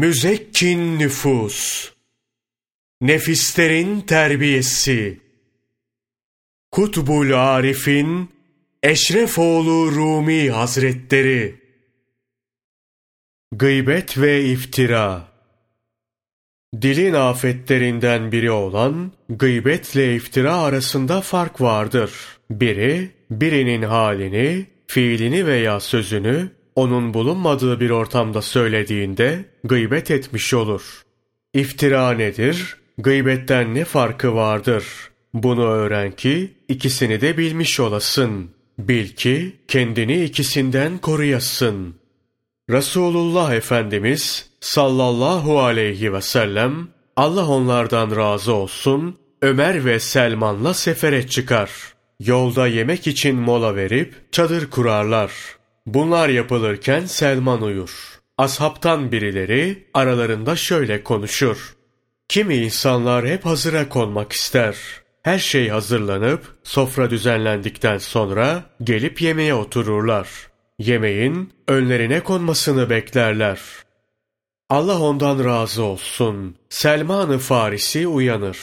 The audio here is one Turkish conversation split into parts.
Müzekkin nüfus, nefislerin terbiyesi, Kutbul Arif'in Eşrefoğlu Rumi Hazretleri, Gıybet ve iftira. Dilin afetlerinden biri olan gıybetle iftira arasında fark vardır. Biri, birinin halini, fiilini veya sözünü onun bulunmadığı bir ortamda söylediğinde gıybet etmiş olur. İftira nedir? Gıybetten ne farkı vardır? Bunu öğren ki ikisini de bilmiş olasın. Bil ki kendini ikisinden koruyasın. Resulullah Efendimiz sallallahu aleyhi ve sellem Allah onlardan razı olsun Ömer ve Selman'la sefere çıkar. Yolda yemek için mola verip çadır kurarlar. Bunlar yapılırken Selman uyur. Ashabtan birileri aralarında şöyle konuşur. Kimi insanlar hep hazıra konmak ister. Her şey hazırlanıp sofra düzenlendikten sonra gelip yemeğe otururlar. Yemeğin önlerine konmasını beklerler. Allah ondan razı olsun. Selman-ı Farisi uyanır.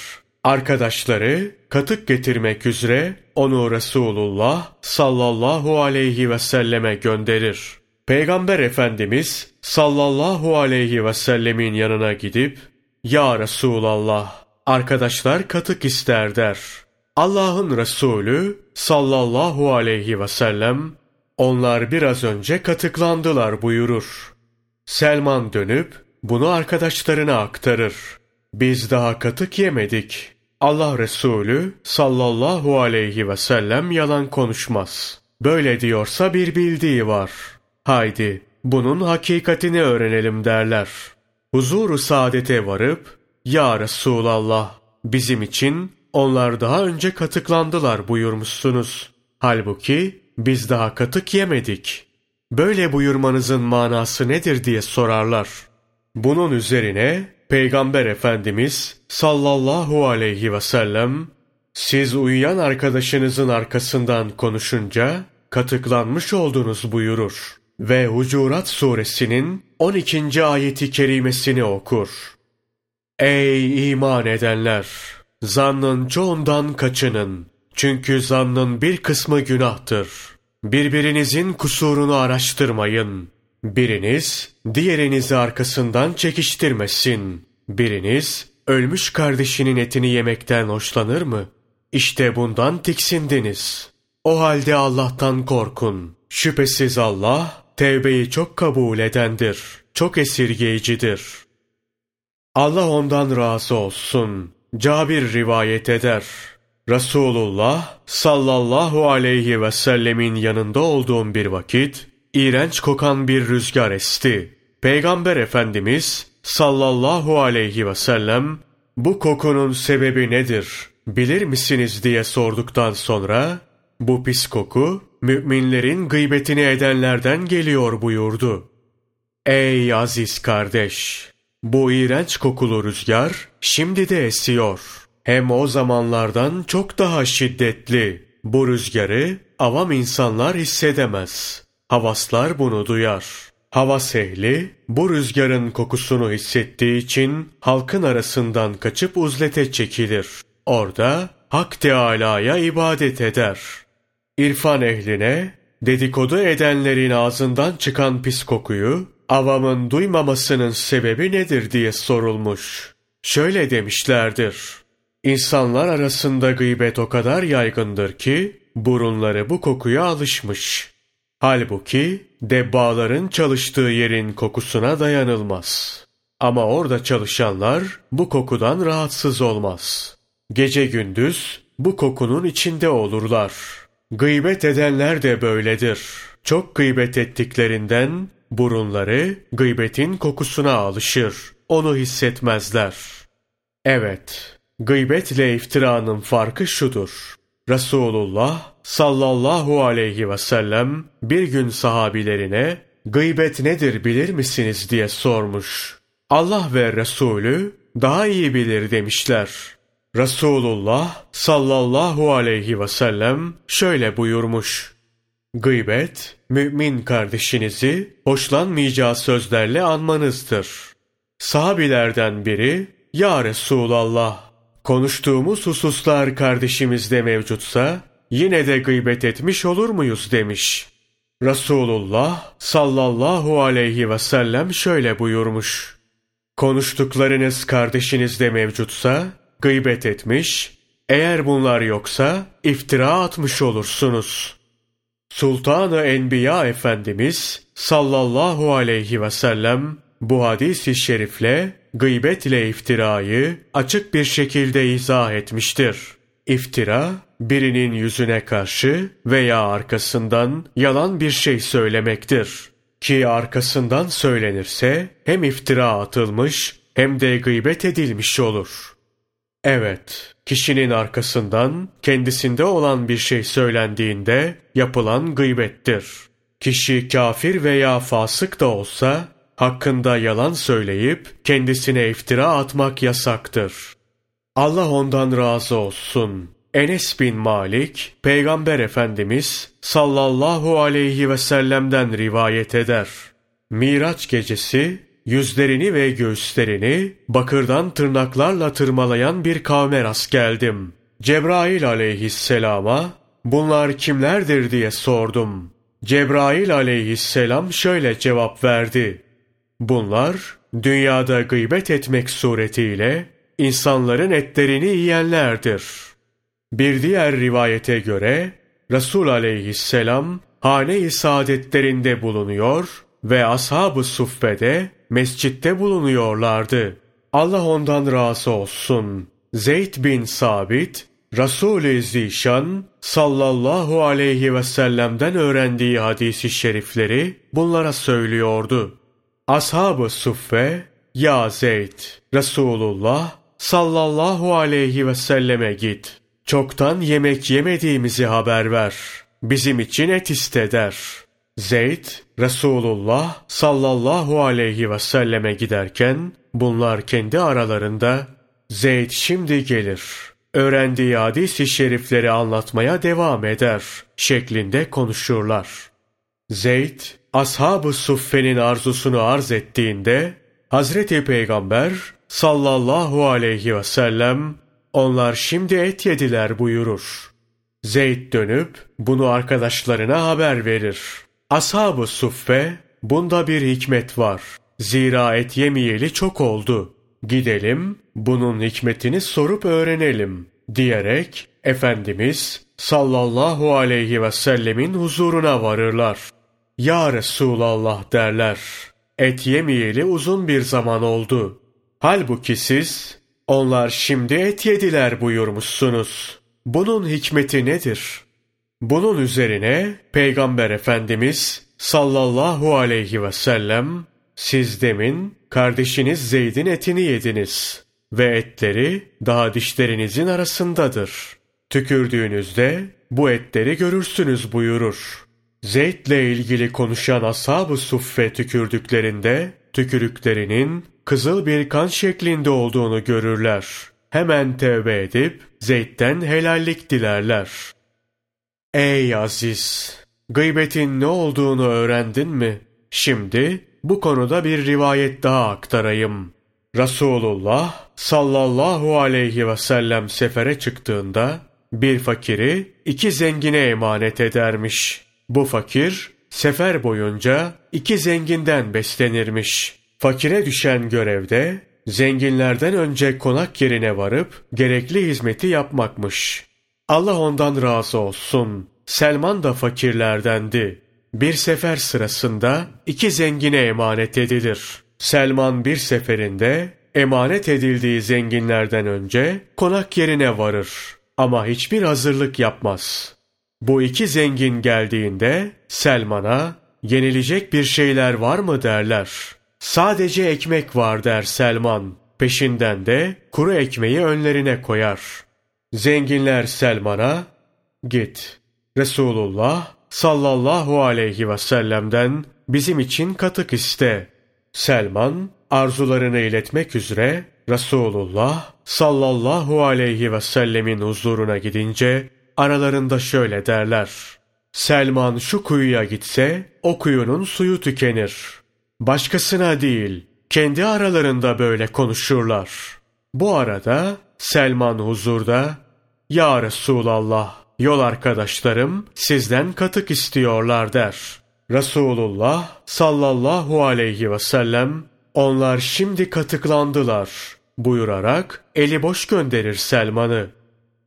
Arkadaşları katık getirmek üzere onu Resulullah sallallahu aleyhi ve selleme gönderir. Peygamber Efendimiz sallallahu aleyhi ve sellemin yanına gidip Ya Resulallah arkadaşlar katık ister der. Allah'ın Resulü sallallahu aleyhi ve sellem onlar biraz önce katıklandılar buyurur. Selman dönüp bunu arkadaşlarına aktarır. Biz daha katık yemedik. Allah Resulü sallallahu aleyhi ve sellem yalan konuşmaz. Böyle diyorsa bir bildiği var. Haydi bunun hakikatini öğrenelim derler. Huzuru saadete varıp Ya Resulallah bizim için onlar daha önce katıklandılar buyurmuşsunuz. Halbuki biz daha katık yemedik. Böyle buyurmanızın manası nedir diye sorarlar. Bunun üzerine Peygamber Efendimiz sallallahu aleyhi ve sellem siz uyuyan arkadaşınızın arkasından konuşunca katıklanmış oldunuz buyurur ve Hucurat suresinin 12. ayeti kerimesini okur. Ey iman edenler! Zannın çoğundan kaçının. Çünkü zannın bir kısmı günahtır. Birbirinizin kusurunu araştırmayın. Biriniz diğerinizi arkasından çekiştirmesin. Biriniz ölmüş kardeşinin etini yemekten hoşlanır mı? İşte bundan tiksindiniz. O halde Allah'tan korkun. Şüphesiz Allah tevbeyi çok kabul edendir. Çok esirgeyicidir. Allah ondan razı olsun. Cabir rivayet eder. Resulullah sallallahu aleyhi ve sellemin yanında olduğum bir vakit iğrenç kokan bir rüzgar esti. Peygamber Efendimiz sallallahu aleyhi ve sellem bu kokunun sebebi nedir bilir misiniz diye sorduktan sonra bu pis koku müminlerin gıybetini edenlerden geliyor buyurdu. Ey aziz kardeş! Bu iğrenç kokulu rüzgar şimdi de esiyor. Hem o zamanlardan çok daha şiddetli. Bu rüzgarı avam insanlar hissedemez. Havaslar bunu duyar. Havas ehli bu rüzgarın kokusunu hissettiği için halkın arasından kaçıp uzlete çekilir. Orada Hak Teâlâ'ya ibadet eder. İrfan ehline dedikodu edenlerin ağzından çıkan pis kokuyu avamın duymamasının sebebi nedir diye sorulmuş. Şöyle demişlerdir. İnsanlar arasında gıybet o kadar yaygındır ki burunları bu kokuya alışmış. Halbuki debbaların çalıştığı yerin kokusuna dayanılmaz. Ama orada çalışanlar bu kokudan rahatsız olmaz. Gece gündüz bu kokunun içinde olurlar. Gıybet edenler de böyledir. Çok gıybet ettiklerinden burunları gıybetin kokusuna alışır. Onu hissetmezler. Evet, gıybetle iftiranın farkı şudur. Resulullah sallallahu aleyhi ve sellem bir gün sahabilerine gıybet nedir bilir misiniz diye sormuş. Allah ve Resulü daha iyi bilir demişler. Resulullah sallallahu aleyhi ve sellem şöyle buyurmuş. Gıybet, mümin kardeşinizi hoşlanmayacağı sözlerle anmanızdır. Sahabilerden biri, Ya Resulallah, konuştuğumuz hususlar kardeşimizde mevcutsa, yine de gıybet etmiş olur muyuz demiş. Resulullah sallallahu aleyhi ve sellem şöyle buyurmuş. Konuştuklarınız kardeşinizde mevcutsa, gıybet etmiş, eğer bunlar yoksa iftira atmış olursunuz. Sultanı Enbiya Efendimiz sallallahu aleyhi ve sellem bu hadis-i şerifle gıybet ile iftirayı açık bir şekilde izah etmiştir. İftira, birinin yüzüne karşı veya arkasından yalan bir şey söylemektir. Ki arkasından söylenirse hem iftira atılmış hem de gıybet edilmiş olur. Evet, kişinin arkasından kendisinde olan bir şey söylendiğinde yapılan gıybettir. Kişi kafir veya fasık da olsa hakkında yalan söyleyip kendisine iftira atmak yasaktır. Allah ondan razı olsun. Enes bin Malik, Peygamber Efendimiz sallallahu aleyhi ve sellem'den rivayet eder. Miraç gecesi yüzlerini ve göğüslerini bakırdan tırnaklarla tırmalayan bir kavme rast geldim. Cebrail aleyhisselama bunlar kimlerdir diye sordum. Cebrail aleyhisselam şöyle cevap verdi. Bunlar dünyada gıybet etmek suretiyle insanların etlerini yiyenlerdir. Bir diğer rivayete göre Resul aleyhisselam hane-i saadetlerinde bulunuyor ve ashab-ı suffede mescitte bulunuyorlardı. Allah ondan razı olsun. Zeyd bin Sabit, Resul-i Zişan sallallahu aleyhi ve sellem'den öğrendiği hadisi şerifleri bunlara söylüyordu. Ashab-ı Suffe, Ya Zeyd, Resulullah sallallahu aleyhi ve selleme git. Çoktan yemek yemediğimizi haber ver. Bizim için et iste der. Zeyd, Resulullah sallallahu aleyhi ve selleme giderken bunlar kendi aralarında Zeyd şimdi gelir. Öğrendiği hadis-i şerifleri anlatmaya devam eder şeklinde konuşurlar. Zeyd, ashab-ı suffenin arzusunu arz ettiğinde Hazreti Peygamber sallallahu aleyhi ve sellem onlar şimdi et yediler buyurur. Zeyd dönüp bunu arkadaşlarına haber verir. Ashab-ı suffe bunda bir hikmet var. Zira et yemeyeli çok oldu. Gidelim bunun hikmetini sorup öğrenelim diyerek Efendimiz sallallahu aleyhi ve sellemin huzuruna varırlar. Ya Resulallah derler. Et yemeyeli uzun bir zaman oldu. Halbuki siz onlar şimdi et yediler buyurmuşsunuz. Bunun hikmeti nedir? Bunun üzerine Peygamber Efendimiz sallallahu aleyhi ve sellem siz demin kardeşiniz Zeyd'in etini yediniz ve etleri daha dişlerinizin arasındadır. Tükürdüğünüzde bu etleri görürsünüz buyurur. Zeyd'le ilgili konuşan ashab-ı suffe tükürdüklerinde tükürüklerinin kızıl bir kan şeklinde olduğunu görürler. Hemen tevbe edip Zeyd'den helallik dilerler. Ey Aziz! Gıybetin ne olduğunu öğrendin mi? Şimdi bu konuda bir rivayet daha aktarayım. Resulullah sallallahu aleyhi ve sellem sefere çıktığında bir fakiri iki zengine emanet edermiş. Bu fakir sefer boyunca iki zenginden beslenirmiş. Fakire düşen görevde zenginlerden önce konak yerine varıp gerekli hizmeti yapmakmış. Allah ondan razı olsun. Selman da fakirlerdendi. Bir sefer sırasında iki zengine emanet edilir. Selman bir seferinde emanet edildiği zenginlerden önce konak yerine varır ama hiçbir hazırlık yapmaz. Bu iki zengin geldiğinde Selman'a yenilecek bir şeyler var mı derler. Sadece ekmek var der Selman. Peşinden de kuru ekmeği önlerine koyar. Zenginler Selman'a git. Resulullah sallallahu aleyhi ve sellem'den bizim için katık iste. Selman arzularını iletmek üzere Resulullah sallallahu aleyhi ve sellemin huzuruna gidince aralarında şöyle derler. Selman şu kuyuya gitse o kuyunun suyu tükenir. Başkasına değil Kendi aralarında böyle konuşurlar. Bu arada Selman huzurda, Ya Resulallah, yol arkadaşlarım sizden katık istiyorlar der. Resulullah sallallahu aleyhi ve sellem, onlar şimdi katıklandılar buyurarak eli boş gönderir Selman'ı.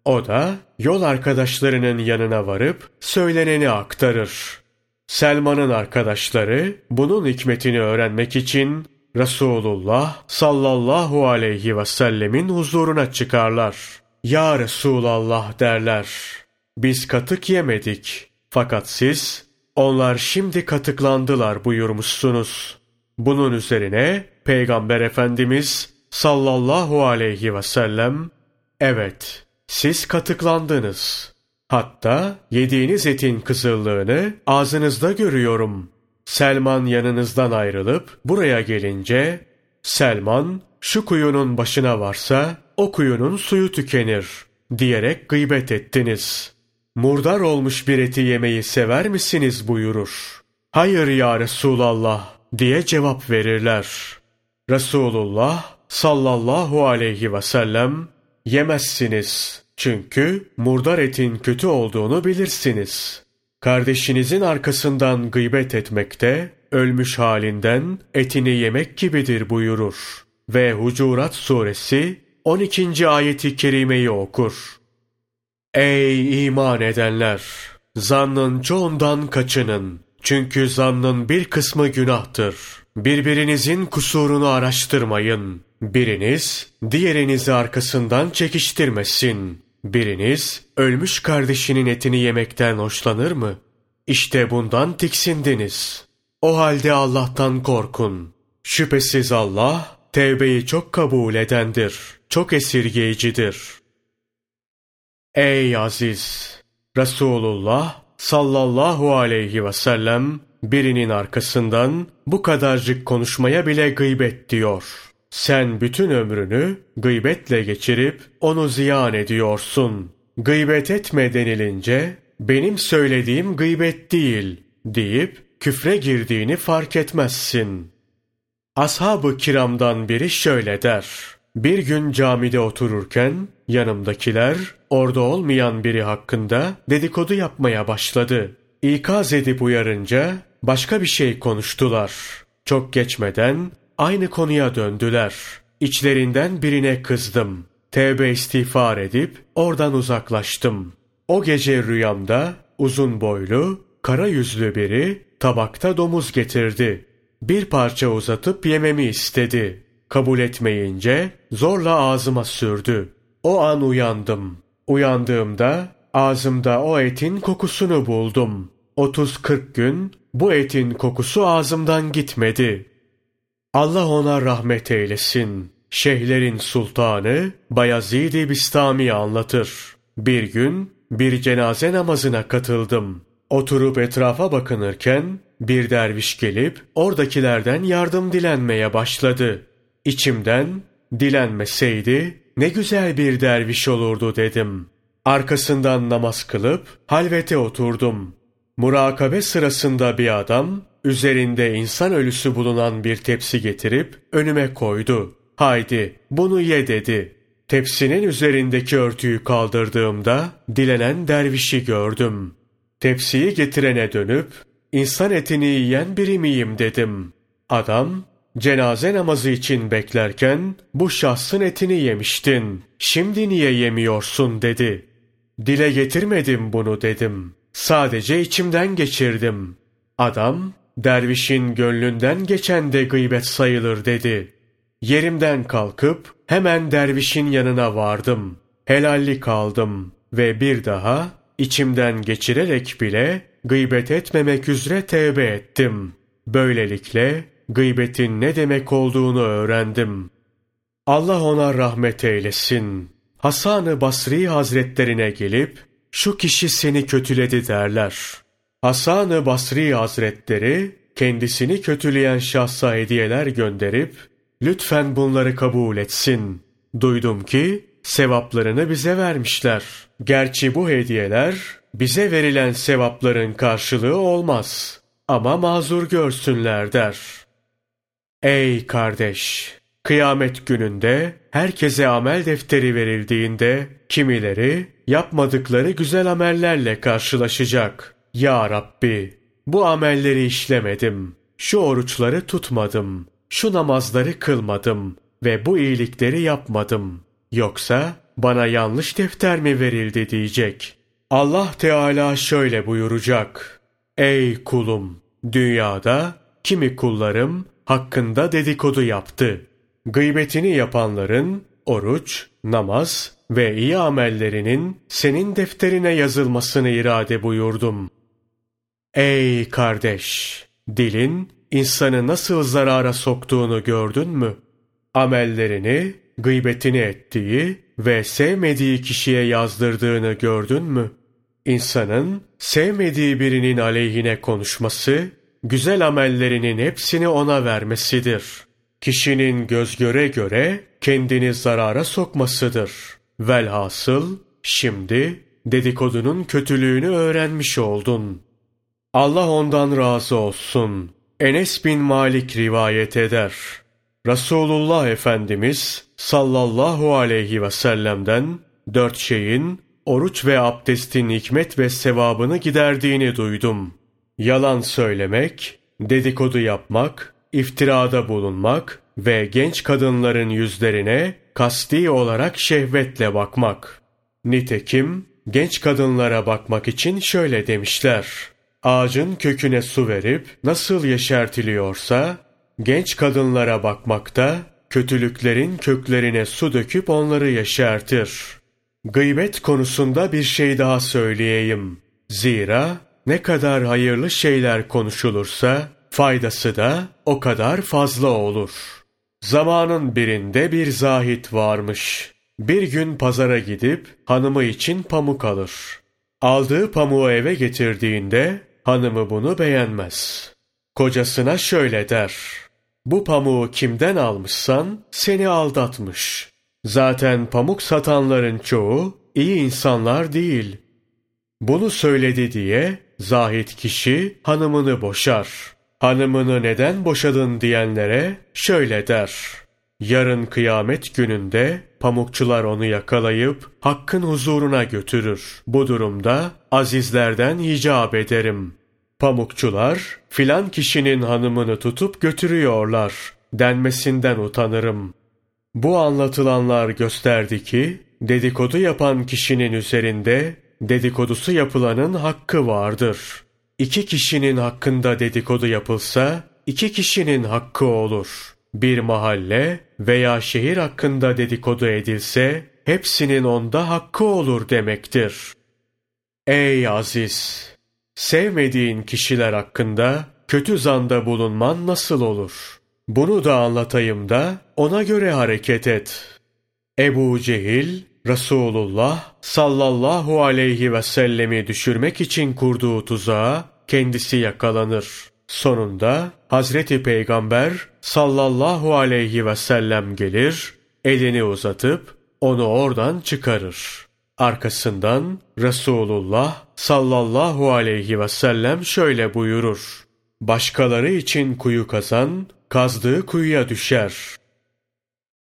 O da yol arkadaşlarının yanına varıp söyleneni aktarır. Selman'ın arkadaşları bunun hikmetini öğrenmek için Resulullah sallallahu aleyhi ve sellemin huzuruna çıkarlar. Ya Resulallah derler. Biz katık yemedik. Fakat siz, onlar şimdi katıklandılar buyurmuşsunuz. Bunun üzerine Peygamber Efendimiz sallallahu aleyhi ve sellem, evet siz katıklandınız. Hatta yediğiniz etin kızıllığını ağzınızda görüyorum. Selman yanınızdan ayrılıp buraya gelince, Selman şu kuyunun başına varsa o kuyunun suyu tükenir diyerek gıybet ettiniz. Murdar olmuş bir eti yemeyi sever misiniz buyurur. Hayır ya Resulallah diye cevap verirler. Resulullah sallallahu aleyhi ve sellem yemezsiniz çünkü murdar etin kötü olduğunu bilirsiniz. Kardeşinizin arkasından gıybet etmekte, ölmüş halinden etini yemek gibidir buyurur. Ve Hucurat suresi 12. ayeti kerimeyi okur. Ey iman edenler! Zannın çoğundan kaçının. Çünkü zannın bir kısmı günahtır. Birbirinizin kusurunu araştırmayın. Biriniz diğerinizi arkasından çekiştirmesin. Biriniz ölmüş kardeşinin etini yemekten hoşlanır mı? İşte bundan tiksindiniz. O halde Allah'tan korkun. Şüphesiz Allah tevbeyi çok kabul edendir, çok esirgeyicidir. Ey aziz! Resulullah sallallahu aleyhi ve sellem birinin arkasından bu kadarcık konuşmaya bile gıybet diyor.'' Sen bütün ömrünü gıybetle geçirip onu ziyan ediyorsun. Gıybet etme denilince benim söylediğim gıybet değil deyip küfre girdiğini fark etmezsin. Ashab-ı kiramdan biri şöyle der. Bir gün camide otururken yanımdakiler orada olmayan biri hakkında dedikodu yapmaya başladı. İkaz edip uyarınca başka bir şey konuştular. Çok geçmeden Aynı konuya döndüler. İçlerinden birine kızdım. Tevbe istiğfar edip oradan uzaklaştım. O gece rüyamda uzun boylu, kara yüzlü biri tabakta domuz getirdi. Bir parça uzatıp yememi istedi. Kabul etmeyince zorla ağzıma sürdü. O an uyandım. Uyandığımda ağzımda o etin kokusunu buldum. 30-40 gün bu etin kokusu ağzımdan gitmedi. Allah ona rahmet eylesin. Şeyhlerin sultanı Bayezid-i Bistami anlatır. Bir gün bir cenaze namazına katıldım. Oturup etrafa bakınırken bir derviş gelip oradakilerden yardım dilenmeye başladı. İçimden dilenmeseydi ne güzel bir derviş olurdu dedim. Arkasından namaz kılıp halvete oturdum. Murakabe sırasında bir adam üzerinde insan ölüsü bulunan bir tepsi getirip önüme koydu. Haydi bunu ye dedi. Tepsinin üzerindeki örtüyü kaldırdığımda dilenen dervişi gördüm. Tepsiyi getirene dönüp insan etini yiyen biri miyim dedim. Adam cenaze namazı için beklerken bu şahsın etini yemiştin. Şimdi niye yemiyorsun dedi. Dile getirmedim bunu dedim. Sadece içimden geçirdim. Adam dervişin gönlünden geçen de gıybet sayılır dedi. Yerimden kalkıp hemen dervişin yanına vardım. Helallik aldım ve bir daha içimden geçirerek bile gıybet etmemek üzere tevbe ettim. Böylelikle gıybetin ne demek olduğunu öğrendim. Allah ona rahmet eylesin. Hasan-ı Basri Hazretlerine gelip şu kişi seni kötüledi derler. Hasan-ı Basri Hazretleri kendisini kötüleyen şahsa hediyeler gönderip lütfen bunları kabul etsin. Duydum ki sevaplarını bize vermişler. Gerçi bu hediyeler bize verilen sevapların karşılığı olmaz ama mazur görsünler der.'' Ey kardeş! Kıyamet gününde herkese amel defteri verildiğinde kimileri yapmadıkları güzel amellerle karşılaşacak. Ya Rabbi! Bu amelleri işlemedim. Şu oruçları tutmadım. Şu namazları kılmadım ve bu iyilikleri yapmadım. Yoksa bana yanlış defter mi verildi diyecek. Allah Teala şöyle buyuracak. Ey kulum! Dünyada kimi kullarım hakkında dedikodu yaptı. Gıybetini yapanların oruç, namaz ve iyi amellerinin senin defterine yazılmasını irade buyurdum. Ey kardeş! Dilin insanı nasıl zarara soktuğunu gördün mü? Amellerini, gıybetini ettiği ve sevmediği kişiye yazdırdığını gördün mü? İnsanın sevmediği birinin aleyhine konuşması, güzel amellerinin hepsini ona vermesidir. Kişinin göz göre göre kendini zarara sokmasıdır. Velhasıl şimdi dedikodunun kötülüğünü öğrenmiş oldun. Allah ondan razı olsun. Enes bin Malik rivayet eder. Resulullah Efendimiz sallallahu aleyhi ve sellem'den dört şeyin oruç ve abdestin hikmet ve sevabını giderdiğini duydum. Yalan söylemek, dedikodu yapmak, iftirada bulunmak ve genç kadınların yüzlerine kasti olarak şehvetle bakmak. Nitekim genç kadınlara bakmak için şöyle demişler. Ağacın köküne su verip nasıl yeşertiliyorsa, genç kadınlara bakmakta kötülüklerin köklerine su döküp onları yeşertir.'' Gıybet konusunda bir şey daha söyleyeyim. Zira ne kadar hayırlı şeyler konuşulursa faydası da o kadar fazla olur. Zamanın birinde bir zahit varmış. Bir gün pazara gidip hanımı için pamuk alır. Aldığı pamuğu eve getirdiğinde hanımı bunu beğenmez. Kocasına şöyle der. Bu pamuğu kimden almışsan seni aldatmış. Zaten pamuk satanların çoğu iyi insanlar değil. Bunu söyledi diye zahit kişi hanımını boşar. Hanımını neden boşadın diyenlere şöyle der. Yarın kıyamet gününde pamukçular onu yakalayıp hakkın huzuruna götürür. Bu durumda azizlerden icap ederim. Pamukçular filan kişinin hanımını tutup götürüyorlar denmesinden utanırım. Bu anlatılanlar gösterdi ki, dedikodu yapan kişinin üzerinde dedikodusu yapılanın hakkı vardır. İki kişinin hakkında dedikodu yapılsa, iki kişinin hakkı olur. Bir mahalle veya şehir hakkında dedikodu edilse, hepsinin onda hakkı olur demektir. Ey aziz! Sevmediğin kişiler hakkında kötü zanda bulunman nasıl olur?'' Bunu da anlatayım da ona göre hareket et. Ebu Cehil, Resulullah sallallahu aleyhi ve sellemi düşürmek için kurduğu tuzağa kendisi yakalanır. Sonunda Hazreti Peygamber sallallahu aleyhi ve sellem gelir, elini uzatıp onu oradan çıkarır. Arkasından Resulullah sallallahu aleyhi ve sellem şöyle buyurur. Başkaları için kuyu kazan, kazdığı kuyuya düşer.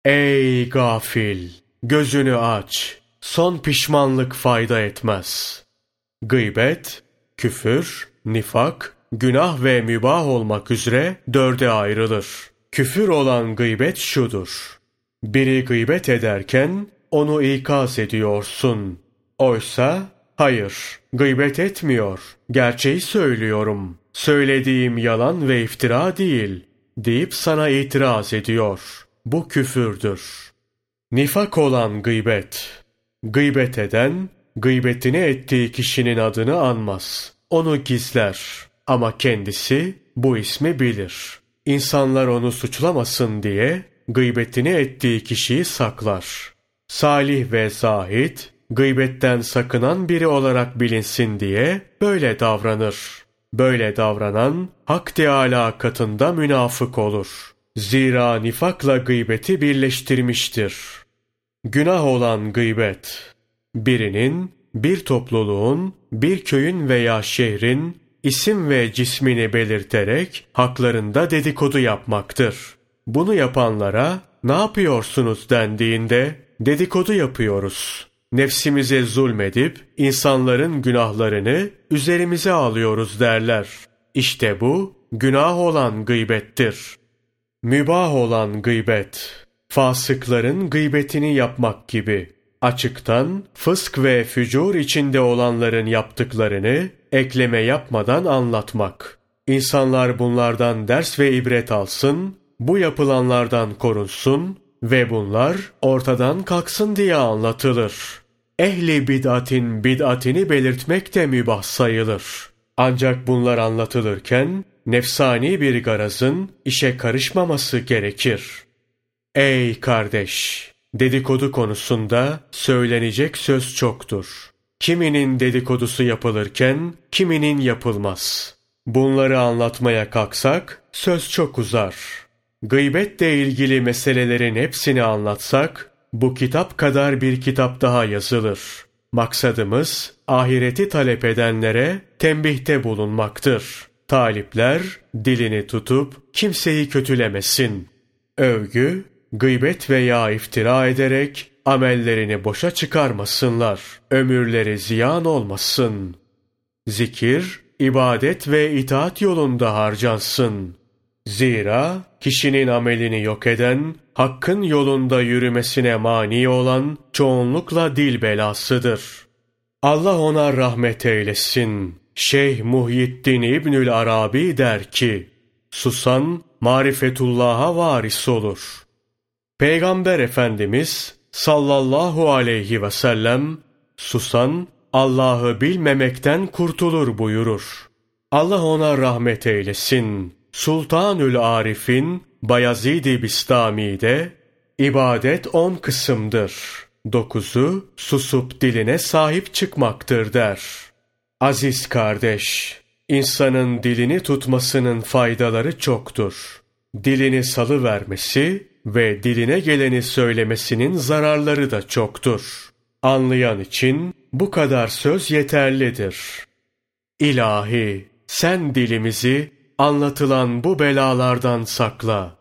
Ey gafil! Gözünü aç. Son pişmanlık fayda etmez. Gıybet, küfür, nifak, günah ve mübah olmak üzere dörde ayrılır. Küfür olan gıybet şudur. Biri gıybet ederken onu ikaz ediyorsun. Oysa hayır, gıybet etmiyor. Gerçeği söylüyorum. Söylediğim yalan ve iftira değil deyip sana itiraz ediyor. Bu küfürdür. Nifak olan gıybet. Gıybet eden, gıybetini ettiği kişinin adını anmaz. Onu gizler. Ama kendisi bu ismi bilir. İnsanlar onu suçlamasın diye gıybetini ettiği kişiyi saklar. Salih ve zahid, gıybetten sakınan biri olarak bilinsin diye böyle davranır. Böyle davranan Hak Teâlâ katında münafık olur. Zira nifakla gıybeti birleştirmiştir. Günah olan gıybet, birinin, bir topluluğun, bir köyün veya şehrin isim ve cismini belirterek haklarında dedikodu yapmaktır. bunu yapanlara ne yapıyorsunuz dendiğinde dedikodu yapıyoruz. Nefsimize zulmedip insanların günahlarını üzerimize alıyoruz derler. İşte bu günah olan gıybettir. Mübah olan gıybet, fasıkların gıybetini yapmak gibi. Açıktan fısk ve fücur içinde olanların yaptıklarını ekleme yapmadan anlatmak. İnsanlar bunlardan ders ve ibret alsın, bu yapılanlardan korunsun ve bunlar ortadan kalksın diye anlatılır. Ehli bid'atin bid'atini belirtmek de mübah sayılır. Ancak bunlar anlatılırken nefsani bir garazın işe karışmaması gerekir. Ey kardeş! Dedikodu konusunda söylenecek söz çoktur. Kiminin dedikodusu yapılırken kiminin yapılmaz. Bunları anlatmaya kalksak söz çok uzar. Gıybetle ilgili meselelerin hepsini anlatsak bu kitap kadar bir kitap daha yazılır. Maksadımız ahireti talep edenlere tembihte bulunmaktır. Talipler dilini tutup kimseyi kötülemesin. Övgü, gıybet veya iftira ederek amellerini boşa çıkarmasınlar. Ömürleri ziyan olmasın. Zikir, ibadet ve itaat yolunda harcansın. Zira kişinin amelini yok eden, hakkın yolunda yürümesine mani olan çoğunlukla dil belasıdır. Allah ona rahmet eylesin. Şeyh Muhyiddin İbnül Arabi der ki, susan marifetullah'a varis olur. Peygamber Efendimiz sallallahu aleyhi ve sellem susan Allah'ı bilmemekten kurtulur buyurur. Allah ona rahmet eylesin. Sultanül Arif'in Bayezid-i Bistami'de ibadet on kısımdır. Dokuzu susup diline sahip çıkmaktır der. Aziz kardeş, insanın dilini tutmasının faydaları çoktur. Dilini salı vermesi ve diline geleni söylemesinin zararları da çoktur. Anlayan için bu kadar söz yeterlidir. İlahi, sen dilimizi anlatılan bu belalardan sakla.